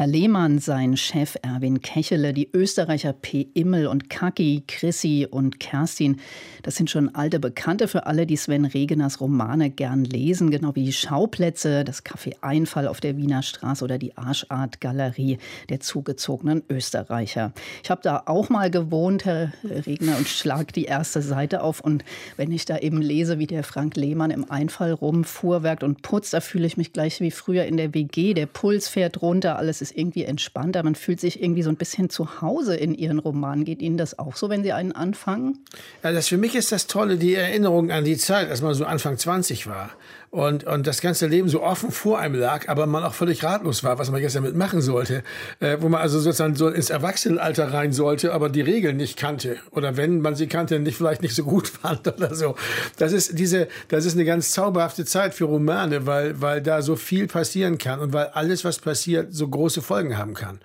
Herr Lehmann, sein Chef Erwin Kechele, die Österreicher P. Immel und Kaki, Chrissy und Kerstin, das sind schon alte Bekannte für alle, die Sven Regeners Romane gern lesen, genau wie Schauplätze, das Café Einfall auf der Wiener Straße oder die Arschart Galerie der zugezogenen Österreicher. Ich habe da auch mal gewohnt, Herr Regner, und schlag die erste Seite auf. Und wenn ich da eben lese, wie der Frank Lehmann im Einfall rumfuhrwerkt und putzt, da fühle ich mich gleich wie früher in der WG. Der Puls fährt runter, alles ist irgendwie entspannter. Man fühlt sich irgendwie so ein bisschen zu Hause in Ihren Romanen. Geht Ihnen das auch so, wenn Sie einen anfangen? Ja, das für mich ist das Tolle, die Erinnerung an die Zeit, als man so Anfang 20 war und, und das ganze Leben so offen vor einem lag, aber man auch völlig ratlos war, was man jetzt damit machen sollte. Äh, wo man also sozusagen so ins Erwachsenenalter rein sollte, aber die Regeln nicht kannte. Oder wenn man sie kannte, nicht vielleicht nicht so gut fand oder so. Das ist diese, das ist eine ganz zauberhafte Zeit für Romane, weil, weil da so viel passieren kann und weil alles, was passiert, so große Folgen haben kann.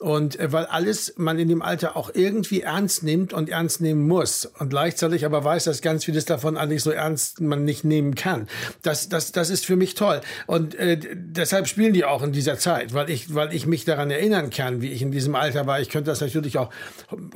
Und äh, weil alles man in dem Alter auch irgendwie ernst nimmt und ernst nehmen muss. Und gleichzeitig aber weiß, dass ganz vieles davon eigentlich so ernst man nicht nehmen kann. Das, das, das ist für mich toll. Und äh, deshalb spielen die auch in dieser Zeit, weil ich, weil ich mich daran erinnern kann, wie ich in diesem Alter war. Ich könnte das natürlich auch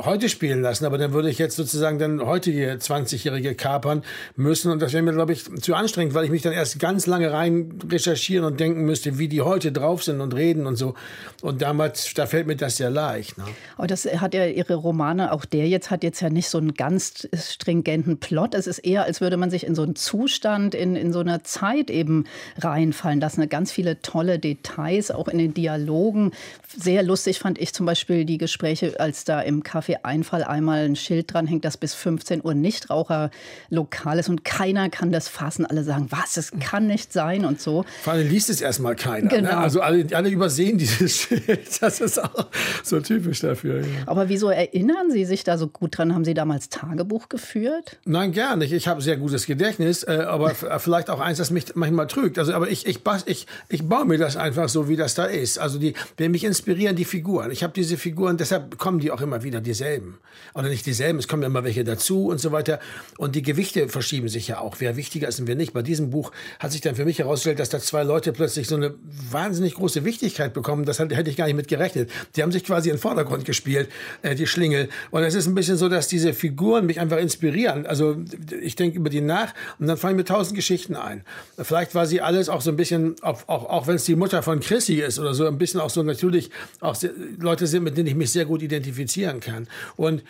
heute spielen lassen, aber dann würde ich jetzt sozusagen dann heutige 20-Jährige kapern müssen. Und das wäre mir, glaube ich, zu anstrengend, weil ich mich dann erst ganz lange rein recherchieren und denken müsste, wie die heute drauf sind und reden und so. Und damals, da fällt mir das sehr leicht. Ne? Aber das hat ja Ihre Romane, auch der jetzt hat jetzt ja nicht so einen ganz stringenten Plot. Es ist eher, als würde man sich in so einen Zustand, in, in so einer Zeit eben reinfallen lassen. Ganz viele tolle Details, auch in den Dialogen. Sehr lustig fand ich zum Beispiel die Gespräche, als da im Café Einfall einmal ein Schild dran hängt, dass bis 15 Uhr Nichtraucherlokal ist und keiner kann das fassen. Alle sagen, was, es kann nicht sein und so. Vor allem liest es erstmal keiner. Ne? Genau. Ne? Also alle, alle übersehen dieses Schild. Das ist auch so typisch dafür. Ja. Aber wieso erinnern Sie sich da so gut dran? Haben Sie damals Tagebuch geführt? Nein, gar nicht. Ich habe sehr gutes Gedächtnis, äh, aber vielleicht auch eins, das mich manchmal trügt. Also, aber ich, ich, ich, ich baue mir das einfach so, wie das da ist. Also, die, die mich inspirieren die Figuren. Ich habe diese Figuren, deshalb kommen die auch immer wieder dieselben. Oder nicht dieselben, es kommen immer welche dazu und so weiter. Und die Gewichte verschieben sich ja auch. Wer wichtiger ist und wer nicht. Bei diesem Buch hat sich dann für mich herausgestellt, dass da zwei Leute plötzlich so eine wahnsinnig große Wichtigkeit bekommen. Das hätte ich gar nicht mit gerechnet. Die haben sich quasi in den Vordergrund gespielt, äh, die Schlingel. Und es ist ein bisschen so, dass diese Figuren mich einfach inspirieren. Also ich denke über die nach und dann fallen mir tausend Geschichten ein. Vielleicht war sie alles auch so ein bisschen, auch, auch, auch wenn es die Mutter von Chrissy ist oder so, ein bisschen auch so natürlich auch Leute sind, mit denen ich mich sehr gut identifizieren kann. Und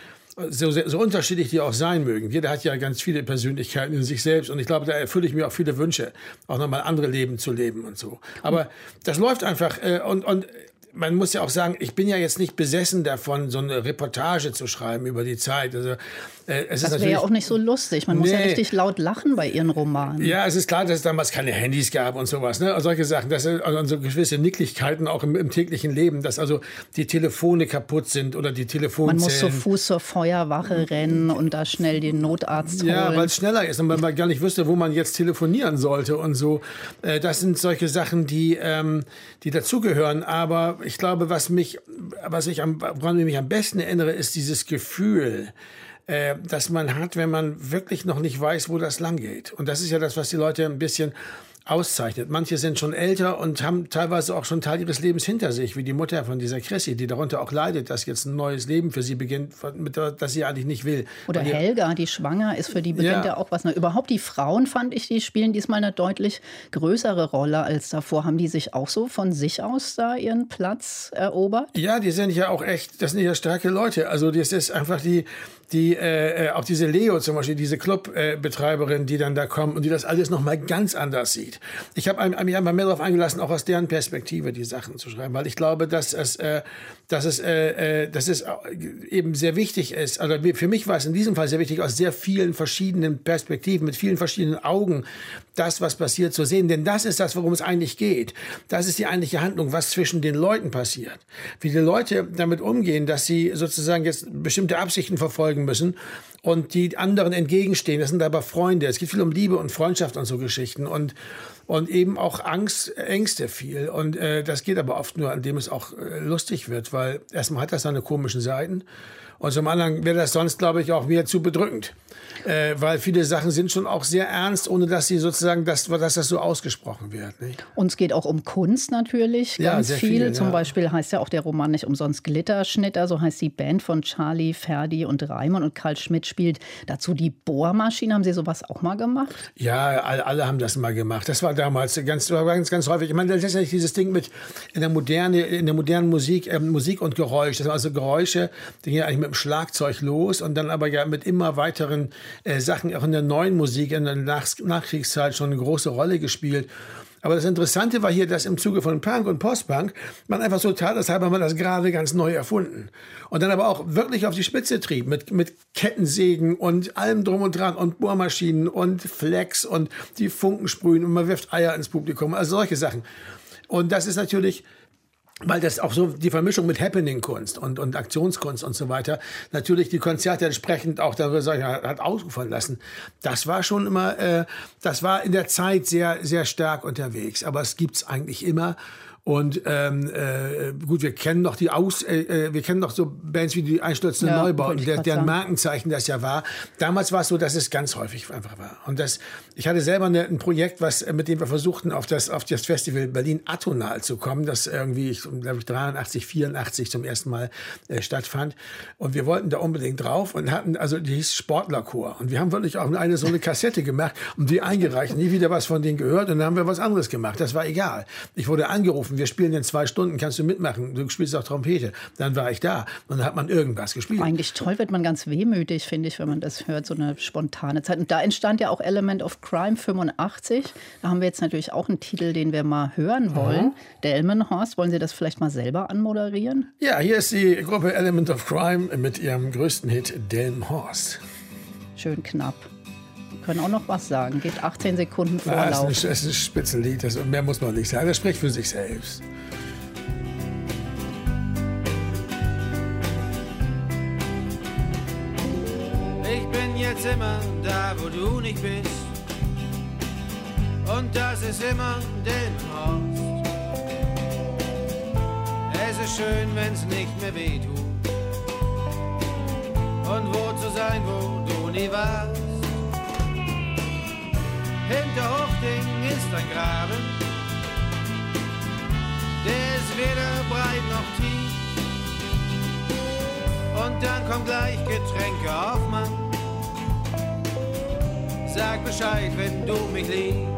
so, so unterschiedlich die auch sein mögen. Jeder hat ja ganz viele Persönlichkeiten in sich selbst und ich glaube, da erfülle ich mir auch viele Wünsche, auch nochmal andere Leben zu leben und so. Aber das läuft einfach äh, und, und man muss ja auch sagen, ich bin ja jetzt nicht besessen davon, so eine Reportage zu schreiben über die Zeit. Also, äh, es das wäre ja auch nicht so lustig. Man nee. muss ja richtig laut lachen bei Ihren Romanen. Ja, es ist klar, dass es damals keine Handys gab und sowas. Ne? solche Sachen, dass also so gewisse Nicklichkeiten auch im, im, täglichen Leben, dass also die Telefone kaputt sind oder die Telefonzellen. Man muss zu Fuß zur Feuerwache rennen und da schnell den Notarzt holen. Ja, weil es schneller ist und weil man gar nicht wüsste, wo man jetzt telefonieren sollte und so. Äh, das sind solche Sachen, die, ähm, die dazugehören. Aber ich glaube, was mich, was ich am, woran ich mich am besten erinnere, ist dieses Gefühl, äh, das man hat, wenn man wirklich noch nicht weiß, wo das lang geht. Und das ist ja das, was die Leute ein bisschen auszeichnet. Manche sind schon älter und haben teilweise auch schon Teil ihres Lebens hinter sich, wie die Mutter von dieser Chrissy, die darunter auch leidet, dass jetzt ein neues Leben für sie beginnt, mit das sie eigentlich nicht will. Oder und Helga, die schwanger ist, für die beginnt ja. ja auch was. Überhaupt die Frauen, fand ich, die spielen diesmal eine deutlich größere Rolle als davor. Haben die sich auch so von sich aus da ihren Platz erobert? Ja, die sind ja auch echt, das sind ja starke Leute. Also das ist einfach die, die äh, äh, auch diese Leo zum Beispiel, diese Clubbetreiberin, die dann da kommt und die das alles nochmal ganz anders sieht. Ich habe mich einmal mehr darauf eingelassen, auch aus deren Perspektive die Sachen zu schreiben, weil ich glaube, dass es, äh, dass es, äh, äh dass es eben sehr wichtig ist. Also für mich war es in diesem Fall sehr wichtig, aus sehr vielen verschiedenen Perspektiven, mit vielen verschiedenen Augen, das, was passiert, zu sehen. Denn das ist das, worum es eigentlich geht. Das ist die eigentliche Handlung, was zwischen den Leuten passiert. Wie die Leute damit umgehen, dass sie sozusagen jetzt bestimmte Absichten verfolgen müssen und die anderen entgegenstehen. Das sind aber Freunde. Es geht viel um Liebe und Freundschaft und so Geschichten und und eben auch Angst, Ängste viel. Und äh, das geht aber oft nur, indem es auch äh, lustig wird, weil erstmal hat das seine komischen Seiten Und zum anderen wäre das sonst, glaube ich, auch mir zu bedrückend äh, weil viele Sachen sind schon auch sehr ernst, ohne dass sie sozusagen, das, dass das so ausgesprochen wird. Nicht? Und es geht auch um Kunst natürlich, Ja, ganz sehr viel. viel, Zum ja. Beispiel heißt ja auch der Roman nicht umsonst Glitterschnitter, so heißt die Band von Charlie, Ferdi und Raimund und Karl Schmidt spielt dazu die Bohrmaschine. Haben Sie sowas auch mal gemacht? Ja, alle, alle haben das mal gemacht. Das war damals ganz, ganz, ganz häufig. Ich meine, das ist ja dieses Ding mit in der moderne, in der modernen Musik, ähm, Musik und Geräusch. Das sind also Geräusche, die gehen eigentlich mit dem Schlagzeug los und dann aber ja mit immer weiteren äh, Sachen, auch in der neuen Musik in der Nach Nachkriegszeit schon eine große Rolle gespielt. Aber das Interessante war hier, dass im Zuge von Punk und Postpunk man einfach so tat, als habe man das gerade ganz neu erfunden. Und dann aber auch wirklich auf die Spitze trieb mit, mit Kettensägen und allem drum und dran und Bohrmaschinen und Flex und die Funken sprühen und man wirft Eier ins Publikum, also solche Sachen. Und das ist natürlich weil das auch so die Vermischung mit Happening-Kunst und, und Aktionskunst und so weiter natürlich die Konzerte entsprechend auch darüber sag ich, mal, hat ausufern lassen. Das war schon immer, äh, das war in der Zeit sehr, sehr stark unterwegs. Aber es gibt's eigentlich immer. Und ähm, äh, gut, wir kennen noch die Aus, äh, äh, wir kennen noch so Bands wie die Einstürzende Ja, Neubauten, der, deren sagen. Markenzeichen das ja war. Damals war es so, dass es ganz häufig einfach war. Und das, ich hatte selber eine, ein Projekt, was mit dem wir versuchten, auf das, auf das Festival Berlin Atonal zu kommen, das irgendwie, ich glaube ich, 83, 84 zum ersten Mal äh, stattfand. Und wir wollten da unbedingt drauf und hatten, also die hieß Sportlerchor. Und wir haben wirklich auch eine so eine Kassette gemacht und die eingereicht, nie wieder was von denen gehört. Und dann haben wir was anderes gemacht. Das war egal. Ich wurde angerufen, wir spielen in zwei Stunden, kannst du mitmachen? Du spielst auch Trompete. Dann war ich da und dann hat man irgendwas gespielt. Eigentlich toll, wird man ganz wehmütig, finde ich, wenn man das hört, so eine spontane Zeit. Und da entstand ja auch Element of Crime 85. Da haben wir jetzt natürlich auch einen Titel, den wir mal hören wollen. Delmenhorst, wollen Sie das vielleicht mal selber anmoderieren? Ja, hier ist die Gruppe Element of Crime mit ihrem größten Hit Delmhorst. Schön knapp. Wir können auch noch was sagen. Geht 18 Sekunden Ah, es Vorlauf. ist ist ein Spitzenlied, das, mehr muss man nicht sagen. Das spricht für sich selbst. Ich bin jetzt immer da, wo du nicht bist. Und das ist immer Delmenhorst. Es ist schön, wenn's nicht mehr weh tut. Und wo zu sein, wo du nie warst. Hinter Hochding ist ein Graben. Der ist weder breit noch tief. Und dann kommt gleich Getränke auf Mann. Sag Bescheid, wenn du mich liebst.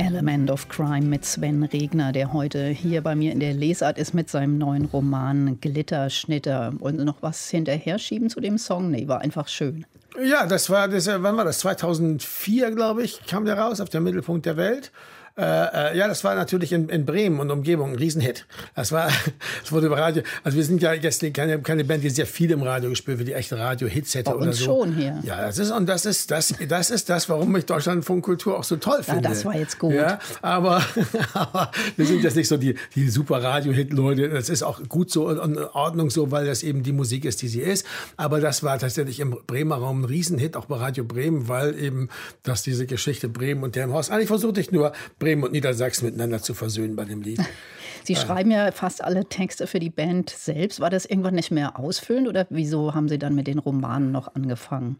Element of Crime mit Sven Regner, der heute hier bei mir in der Lesart ist mit seinem neuen Roman Glitterschnitter. Sie noch was hinterher schieben zu dem Song? Nee, war einfach schön. Ja, das war, das, äh, wann war das? 2004, glaube ich, kam der raus auf der Mittelpunkt der Welt. Äh, äh, ja, das war natürlich in, in Bremen und Umgebung ein Riesenhit. Das war, das wurde im Radio, also wir sind ja jetzt keine, keine Band, die sehr viel im Radio gespielt wird, die echte Radio-Hits hätte Bei oder uns so. schon hier. Ja, das ist, und das ist, das, das ist das, warum ich Deutschlandfunkkultur auch so toll finde. das war jetzt gut. Ja, aber, aber wir sind jetzt nicht so die, die super Radio-Hit-Leute. Das ist auch gut so und in Ordnung so, weil das eben die Musik ist, die sie ist. Aber das war tatsächlich im Bremer Raum ein Riesenhit, auch bei Radio Bremen, weil eben das diese Geschichte Bremen und Delmenhorst. Eigentlich versuchte ich nur Bremen und Niedersachsen miteinander zu versöhnen bei dem Lied. Sie schreiben ja fast alle Texte für die Band selbst. War das irgendwann nicht mehr ausfüllend oder wieso haben Sie dann mit den Romanen noch angefangen?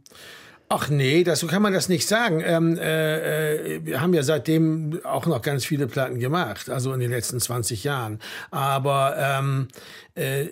Ach nee, das, so kann man das nicht sagen. Ähm, äh, äh, wir haben ja seitdem auch noch ganz viele Platten gemacht, also in den letzten 20 Jahren. Aber ähm, äh,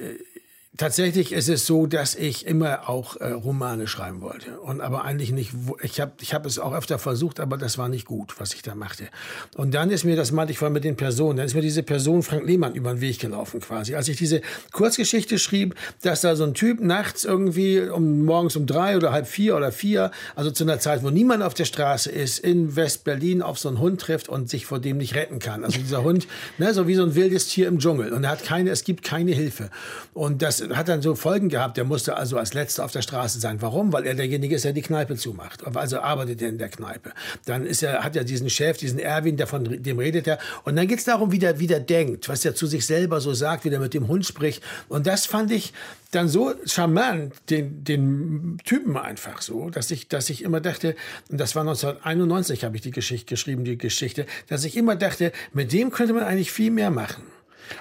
tatsächlich ist es so, dass ich immer auch äh, Romane schreiben wollte. Und aber eigentlich nicht, ich habe ich hab es auch öfter versucht, aber das war nicht gut, was ich da machte. Und dann ist mir, das meinte ich vorhin mit den Personen, dann ist mir diese Person Frank Lehmann über den Weg gelaufen quasi. Als ich diese Kurzgeschichte schrieb, dass da so ein Typ nachts irgendwie um morgens um drei oder halb vier oder vier, also zu einer Zeit, wo niemand auf der Straße ist, in West-Berlin auf so einen Hund trifft und sich vor dem nicht retten kann. Also dieser Hund, ne, so wie so ein wildes Tier im Dschungel. Und er hat keine, es gibt keine Hilfe. Und das hat dann so Folgen gehabt. Der musste also als Letzter auf der Straße sein. Warum? Weil er derjenige ist, der die Kneipe zumacht. Also arbeitet er in der Kneipe. Dann ist er, hat er diesen Chef, diesen Erwin, der von dem redet er. Und dann geht es darum, wie der, wie der denkt, was er zu sich selber so sagt, wie der mit dem Hund spricht. Und das fand ich dann so charmant, den, den Typen einfach so, dass ich, dass ich immer dachte, und das war 1991, habe ich die Geschichte geschrieben, die Geschichte, dass ich immer dachte, mit dem könnte man eigentlich viel mehr machen.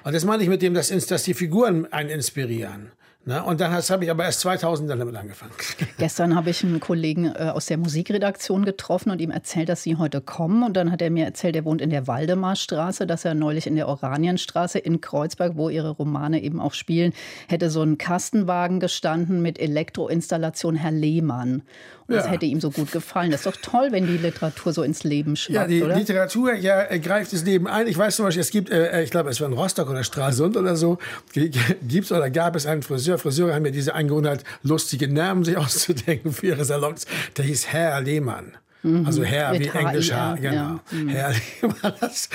Und das meine ich mit dem, dass, dass die Figuren einen inspirieren. Ne? Und dann habe ich aber erst 2000 dann damit angefangen. Gestern habe ich einen Kollegen äh, aus der Musikredaktion getroffen und ihm erzählt, dass Sie heute kommen. Und dann hat er mir erzählt, er wohnt in der Waldemarstraße, dass er neulich in der Oranienstraße in Kreuzberg, wo Ihre Romane eben auch spielen, hätte so ein Kastenwagen gestanden mit Elektroinstallation Herr Lehmann. Und ja. das hätte ihm so gut gefallen. Das ist doch toll, wenn die Literatur so ins Leben schwappt, Ja, die oder? Literatur ja, greift das Leben ein. Ich weiß zum Beispiel, es gibt, äh, ich glaube, es war in Rostock oder Stralsund oder so, gibt es oder gab es einen Friseur. Friseure haben ja diese Angewohnheit, lustige Namen sich auszudenken für ihre Salons. Der hieß Herr Lehmann. Also Herr Mit wie Englisch Herr, HIR, genau. ja. Mhm. Herr das,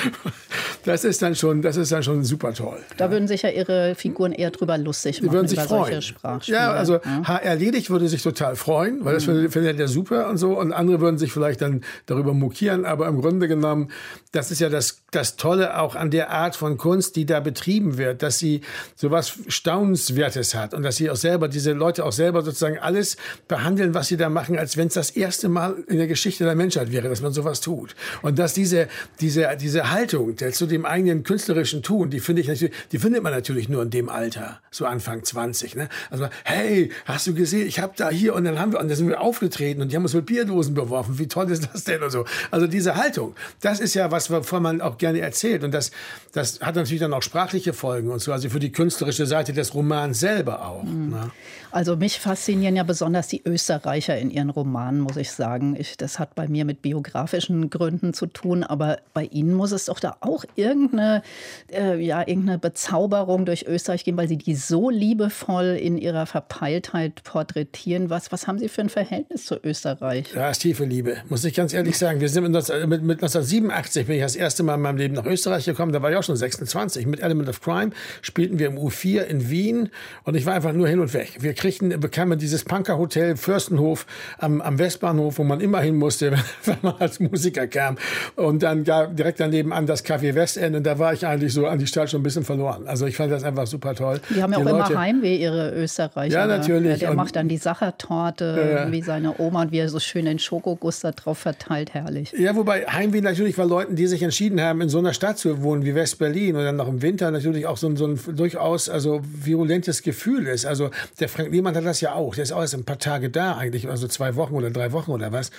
das ist dann schon, das ist dann schon super toll. Da würden sich ja Ihre Figuren eher drüber lustig Die machen würden sich über freuen. solche Sprachspiele. Ja, also HR Ledig würde sich total freuen, weil das Mhm. findet er super und so. Und andere würden sich vielleicht dann darüber mokieren. Aber im Grunde genommen, das ist ja das, das Tolle auch an der Art von Kunst, die da betrieben wird, dass sie sowas Staunenswertes hat und dass sie auch selber, diese Leute auch selber sozusagen alles behandeln, was sie da machen, als wenn es das erste Mal in der Geschichte der Menschheit wäre, dass man sowas tut. Und dass diese, diese, diese Haltung der zu dem eigenen künstlerischen Tun, die finde ich natürlich, die findet man natürlich nur in dem Alter, so Anfang 20. Ne? Also, hey, hast du gesehen, ich habe da hier und dann haben wir, und dann sind wir aufgetreten und die haben uns mit Bierdosen beworfen. Wie toll ist das denn und so. Also diese Haltung, das ist ja was, wovon man auch gerne erzählt. Und das, das hat natürlich dann auch sprachliche Folgen und so, also für die künstlerische Seite des Romans selber auch. Ne? Also mich faszinieren ja besonders die Österreicher in ihren Romanen, muss ich sagen. Ich, das hat bei mir mit biografischen Gründen zu tun, aber bei Ihnen muss es doch da auch irgendeine, äh, ja, irgendeine Bezauberung durch Österreich geben, weil Sie die so liebevoll in ihrer Verpeiltheit porträtieren. Was, was haben Sie für ein Verhältnis zu Österreich? Ja, ist tiefe Liebe, muss ich ganz ehrlich sagen. Wir sind mit, mit, mit 1987 bin ich das erste Mal in meinem Leben nach Österreich gekommen. Da war ich auch schon 26. Mit Element of Crime spielten wir im U4 in Wien und ich war einfach nur hin und weg. Wir kriegten, bekamen dieses Punkerhotel Fürstenhof am, am Westbahnhof, wo man immer hin musste, wenn man als Musiker kam. Und dann gab direkt daneben an das Café Westend und da war ich eigentlich so an die Stadt schon ein bisschen verloren. Also ich fand das einfach super toll. Die haben ja auch Leute, immer Heimweh, ihre Österreicher. Ja, ne? natürlich. Der Und- macht dann die Sachertorte, Ja, ja. wie seine Oma und wie er so schön den Schokoguss da drauf verteilt. Herrlich. Ja, wobei Heimweh natürlich bei Leuten, die sich entschieden haben, in so einer Stadt zu wohnen wie West-Berlin und dann noch im Winter natürlich auch so ein, so ein durchaus also virulentes Gefühl ist. Also der Frank Lehmann hat das ja auch. Der ist auch erst ein paar Tage da eigentlich, also zwei Wochen oder drei Wochen oder was.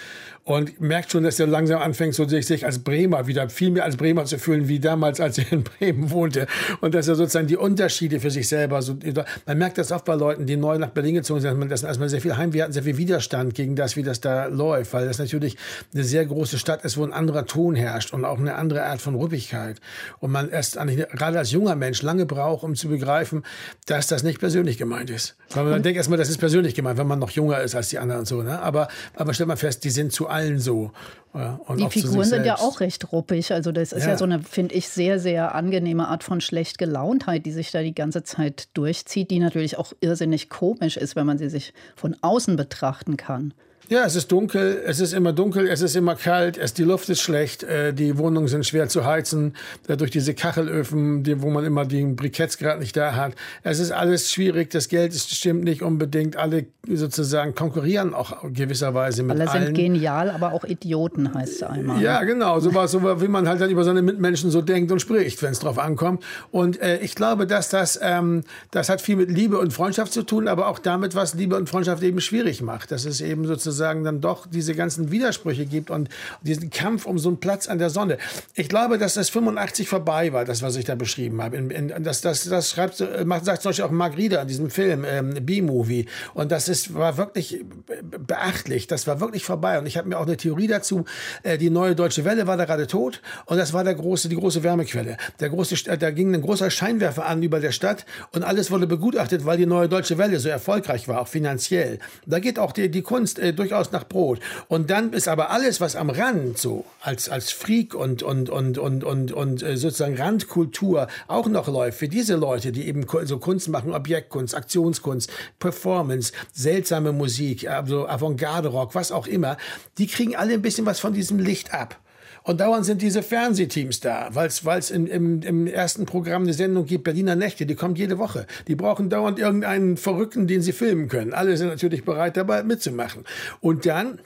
Und merkt schon, dass er langsam anfängt, so sich, sich als Bremer wieder viel mehr als Bremer zu fühlen, wie damals, als er in Bremen wohnte. Und dass er sozusagen die Unterschiede für sich selber so, man merkt das oft bei Leuten, die neu nach Berlin gezogen sind, dass man, man sehr viel Heimweh hat, und sehr viel Widerstand gegen das, wie das da läuft, weil das natürlich eine sehr große Stadt ist, wo ein anderer Ton herrscht und auch eine andere Art von Ruppigkeit. Und man erst eigentlich, gerade als junger Mensch lange braucht, um zu begreifen, dass das nicht persönlich gemeint ist. Weil man denkt erstmal, das ist persönlich gemeint, wenn man noch jünger ist als die anderen und so. Ne? Aber, aber stellt man fest, die sind zu allen so. Ja, und Die Figuren sind ja auch recht ruppig. Also das ist ja, Ja. so eine, finde ich, sehr, sehr angenehme Art von Schlechtgelauntheit, die sich da die ganze Zeit durchzieht, die natürlich auch irrsinnig komisch ist, wenn man sie sich von außen betrachten kann. Ja, es ist dunkel, es ist immer dunkel, es ist immer kalt, es, die Luft ist schlecht, äh, die Wohnungen sind schwer zu heizen, äh, durch diese Kachelöfen, die, wo man immer die Briketts gerade nicht da hat. Es ist alles schwierig, das Geld ist, stimmt nicht unbedingt, alle sozusagen konkurrieren auch gewisserweise mit Alle allen. sind genial, aber auch Idioten, heißt es einmal. Ja, genau. So was, so wie man halt dann über seine Mitmenschen so denkt und spricht, wenn es drauf ankommt. Und äh, ich glaube, dass das, ähm, das hat viel mit Liebe und Freundschaft zu tun, aber auch damit, was Liebe und Freundschaft eben schwierig macht. Dass es eben sozusagen dann doch diese ganzen Widersprüche gibt und diesen Kampf um so einen Platz an der Sonne. Ich glaube, dass das 85 vorbei war, das, was ich da beschrieben habe. In, in, das, das, das schreibt, äh, macht, sagt zum Beispiel auch Mark Rieder in diesem Film, ähm, B-Movie. Und das ist, war wirklich beachtlich. Das war wirklich vorbei. Und ich habe mir auch eine Theorie dazu. Äh, die neue Deutsche Welle war da gerade tot. Und das war der große, die große Wärmequelle. Der große, St- da ging ein großer Scheinwerfer an über der Stadt. Und alles wurde begutachtet, weil die neue Deutsche Welle so erfolgreich war, auch finanziell. Da geht auch die, die Kunst äh, durch durchaus nach Brot. Und dann ist aber alles, was am Rand so als, als Freak und, und, und, und, und, und äh, sozusagen Randkultur auch noch läuft, für diese Leute, die eben so Kunst machen, Objektkunst, Aktionskunst, Performance, seltsame Musik, also Avantgarde-Rock, was auch immer, die kriegen alle ein bisschen was von diesem Licht ab. Und dauernd sind diese Fernsehteams da, weil es im, im, im ersten Programm eine Sendung gibt, Berliner Nächte, die kommt jede Woche. Die brauchen dauernd irgendeinen Verrückten, den sie filmen können. Alle sind natürlich bereit, dabei mitzumachen. Und dann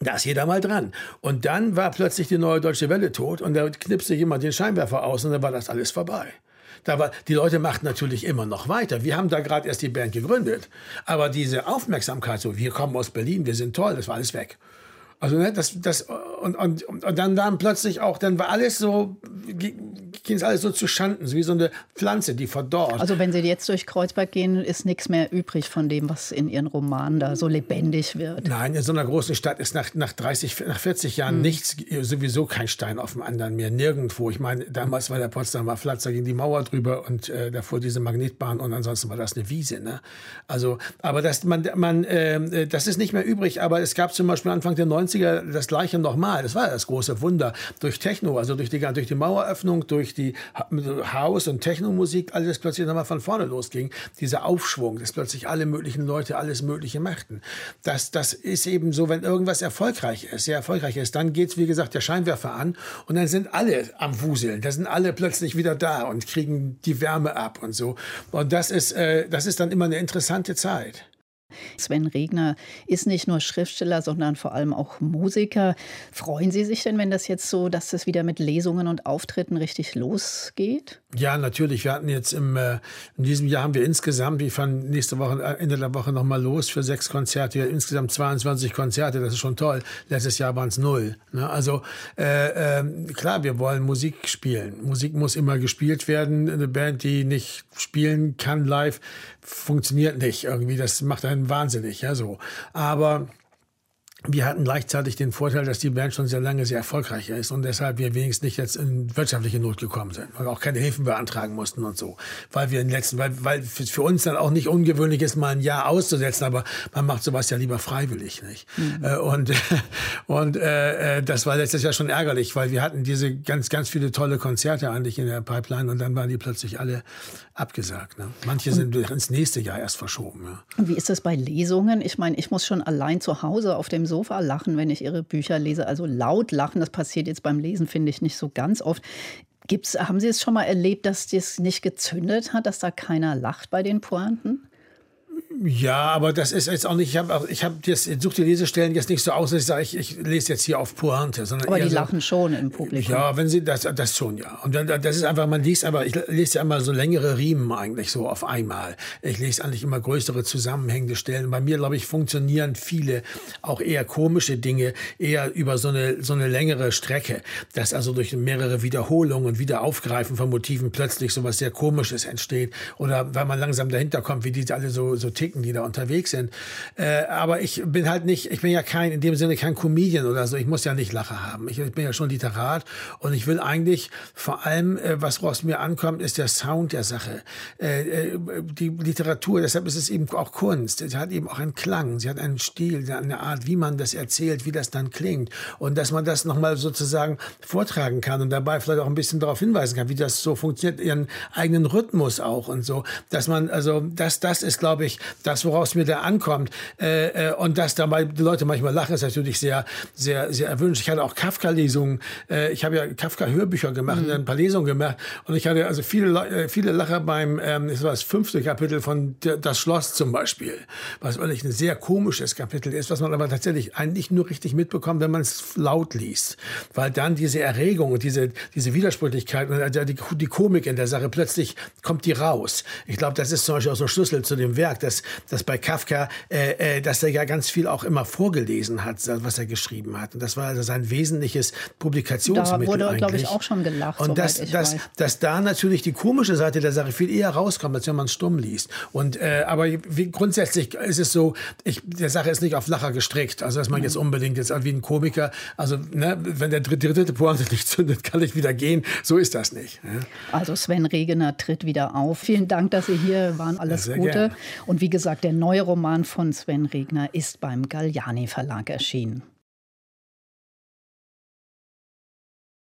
da ist jeder mal dran. Und dann war plötzlich die neue Deutsche Welle tot und da knipste jemand den Scheinwerfer aus und dann war das alles vorbei. Da war, die Leute machten natürlich immer noch weiter. Wir haben da gerade erst die Band gegründet. Aber diese Aufmerksamkeit, so wir kommen aus Berlin, wir sind toll, das war alles weg. Also ne, das, das und, und, und dann waren plötzlich auch, dann war alles so, ging es alles so zu Schanden, so wie so eine Pflanze, die verdorrt. Also wenn Sie jetzt durch Kreuzberg gehen, ist nichts mehr übrig von dem, was in Ihren Romanen da so lebendig wird. Nein, in so einer großen Stadt ist nach, nach 30, nach 40 Jahren hm. nichts, sowieso kein Stein auf dem anderen mehr, nirgendwo. Ich meine, damals war der Potsdamer Platz, da ging die Mauer drüber und äh, davor diese Magnetbahn und ansonsten war das eine Wiese. Ne? Also, aber das, man, man, äh, das ist nicht mehr übrig, aber es gab zum Beispiel Anfang der 90 90er das gleiche nochmal. Das war das große Wunder. Durch Techno, also durch die, durch die Maueröffnung, durch die Haus- und Techno-Musik, alles plötzlich nochmal von vorne losging. Dieser Aufschwung, dass plötzlich alle möglichen Leute alles Mögliche machten. Das, das ist eben so, wenn irgendwas erfolgreich ist, sehr erfolgreich ist, dann geht wie gesagt, der Scheinwerfer an und dann sind alle am Wuseln. Da sind alle plötzlich wieder da und kriegen die Wärme ab und so. Und das ist, äh, das ist dann immer eine interessante Zeit. Sven Regner ist nicht nur Schriftsteller, sondern vor allem auch Musiker. Freuen Sie sich denn, wenn das jetzt so, dass das wieder mit Lesungen und Auftritten richtig losgeht? Ja, natürlich. Wir hatten jetzt im, äh, in diesem Jahr haben wir insgesamt, wir fahren nächste Woche, äh, Ende der Woche nochmal los für sechs Konzerte, insgesamt 22 Konzerte, das ist schon toll. Letztes Jahr waren es null. Ne? Also äh, äh, klar, wir wollen Musik spielen. Musik muss immer gespielt werden. Eine Band, die nicht spielen kann live, funktioniert nicht irgendwie. Das macht einen wahnsinnig, ja so. Aber wir hatten gleichzeitig den Vorteil, dass die Band schon sehr lange sehr erfolgreich ist und deshalb wir wenigstens nicht jetzt in wirtschaftliche Not gekommen sind und auch keine Hilfen beantragen mussten und so, weil wir in den letzten, weil, weil für uns dann auch nicht ungewöhnlich ist, mal ein Jahr auszusetzen, aber man macht sowas ja lieber freiwillig, nicht? Mhm. Äh, und und äh, äh, das war letztes Jahr schon ärgerlich, weil wir hatten diese ganz ganz viele tolle Konzerte eigentlich in der Pipeline und dann waren die plötzlich alle abgesagt. Ne? Manche sind und, ins nächste Jahr erst verschoben. Ja. Wie ist das bei Lesungen? Ich meine, ich muss schon allein zu Hause auf dem Sofa lachen, wenn ich Ihre Bücher lese. Also laut lachen, das passiert jetzt beim Lesen, finde ich, nicht so ganz oft. Gibt's, haben Sie es schon mal erlebt, dass das nicht gezündet hat, dass da keiner lacht bei den Pointen? Ja, aber das ist jetzt auch nicht, ich habe ich hab jetzt, suche die Lesestellen jetzt nicht so aus, dass ich sage, ich, ich lese jetzt hier auf Pointe. Sondern aber die so, lachen schon im Publikum. Ja, wenn sie, das, das schon, ja. Und dann, das ist einfach, man liest aber, ich lese ja immer so längere Riemen eigentlich so auf einmal. Ich lese eigentlich immer größere zusammenhängende Stellen. Bei mir, glaube ich, funktionieren viele auch eher komische Dinge eher über so eine, so eine längere Strecke. Dass also durch mehrere Wiederholungen und Wiederaufgreifen von Motiven plötzlich so was sehr Komisches entsteht. Oder weil man langsam dahinter kommt, wie die alle so, so ticken, die da unterwegs sind. Äh, aber ich bin halt nicht, ich bin ja kein, in dem Sinne kein Comedian oder so. Ich muss ja nicht Lacher haben. Ich, ich bin ja schon Literat und ich will eigentlich vor allem, äh, was aus mir ankommt, ist der Sound der Sache. Äh, äh, die Literatur, deshalb ist es eben auch Kunst. Sie hat eben auch einen Klang, sie hat einen Stil, eine Art, wie man das erzählt, wie das dann klingt. Und dass man das nochmal sozusagen vortragen kann und dabei vielleicht auch ein bisschen darauf hinweisen kann, wie das so funktioniert, ihren eigenen Rhythmus auch und so. Dass man, also das, das ist, glaube ich, das, woraus mir da ankommt. Äh, äh, und dass dabei die Leute manchmal lachen, ist natürlich sehr, sehr, sehr erwünscht. Ich hatte auch Kafka-Lesungen. Äh, ich habe ja Kafka-Hörbücher gemacht mhm. und ein paar Lesungen gemacht. Und ich hatte also viele, äh, viele Lacher beim, ähm, das war das fünfte Kapitel von Das Schloss zum Beispiel. Was wirklich ein sehr komisches Kapitel ist, was man aber tatsächlich eigentlich nur richtig mitbekommt, wenn man es laut liest. Weil dann diese Erregung und diese, diese Widersprüchlichkeit und die, die Komik in der Sache plötzlich kommt die raus. Ich glaube, das ist zum Beispiel auch so ein Schlüssel zu dem Werk, dass dass, bei Kafka, äh, äh, dass er ja ganz viel auch immer vorgelesen hat, was er geschrieben hat. Und das war also sein wesentliches Publikationsmittel. Da wurde, glaube ich, auch schon gelacht. Und dass, dass, dass da natürlich die komische Seite der Sache viel eher rauskommt, als wenn man es stumm liest. Und, äh, aber wie, grundsätzlich ist es so, ich, der Sache ist nicht auf Lacher gestrickt. Also, dass man mhm. jetzt unbedingt jetzt wie ein Komiker, also ne, wenn der dritte, dritte Pointe nicht zündet, kann ich wieder gehen. So ist das nicht. Ja. Also Sven Regener tritt wieder auf. Vielen Dank, dass Sie hier waren. Alles ja, Gute. Gern. Und wie gesagt, der neue Roman von Sven Regner ist beim Galliani Verlag erschienen.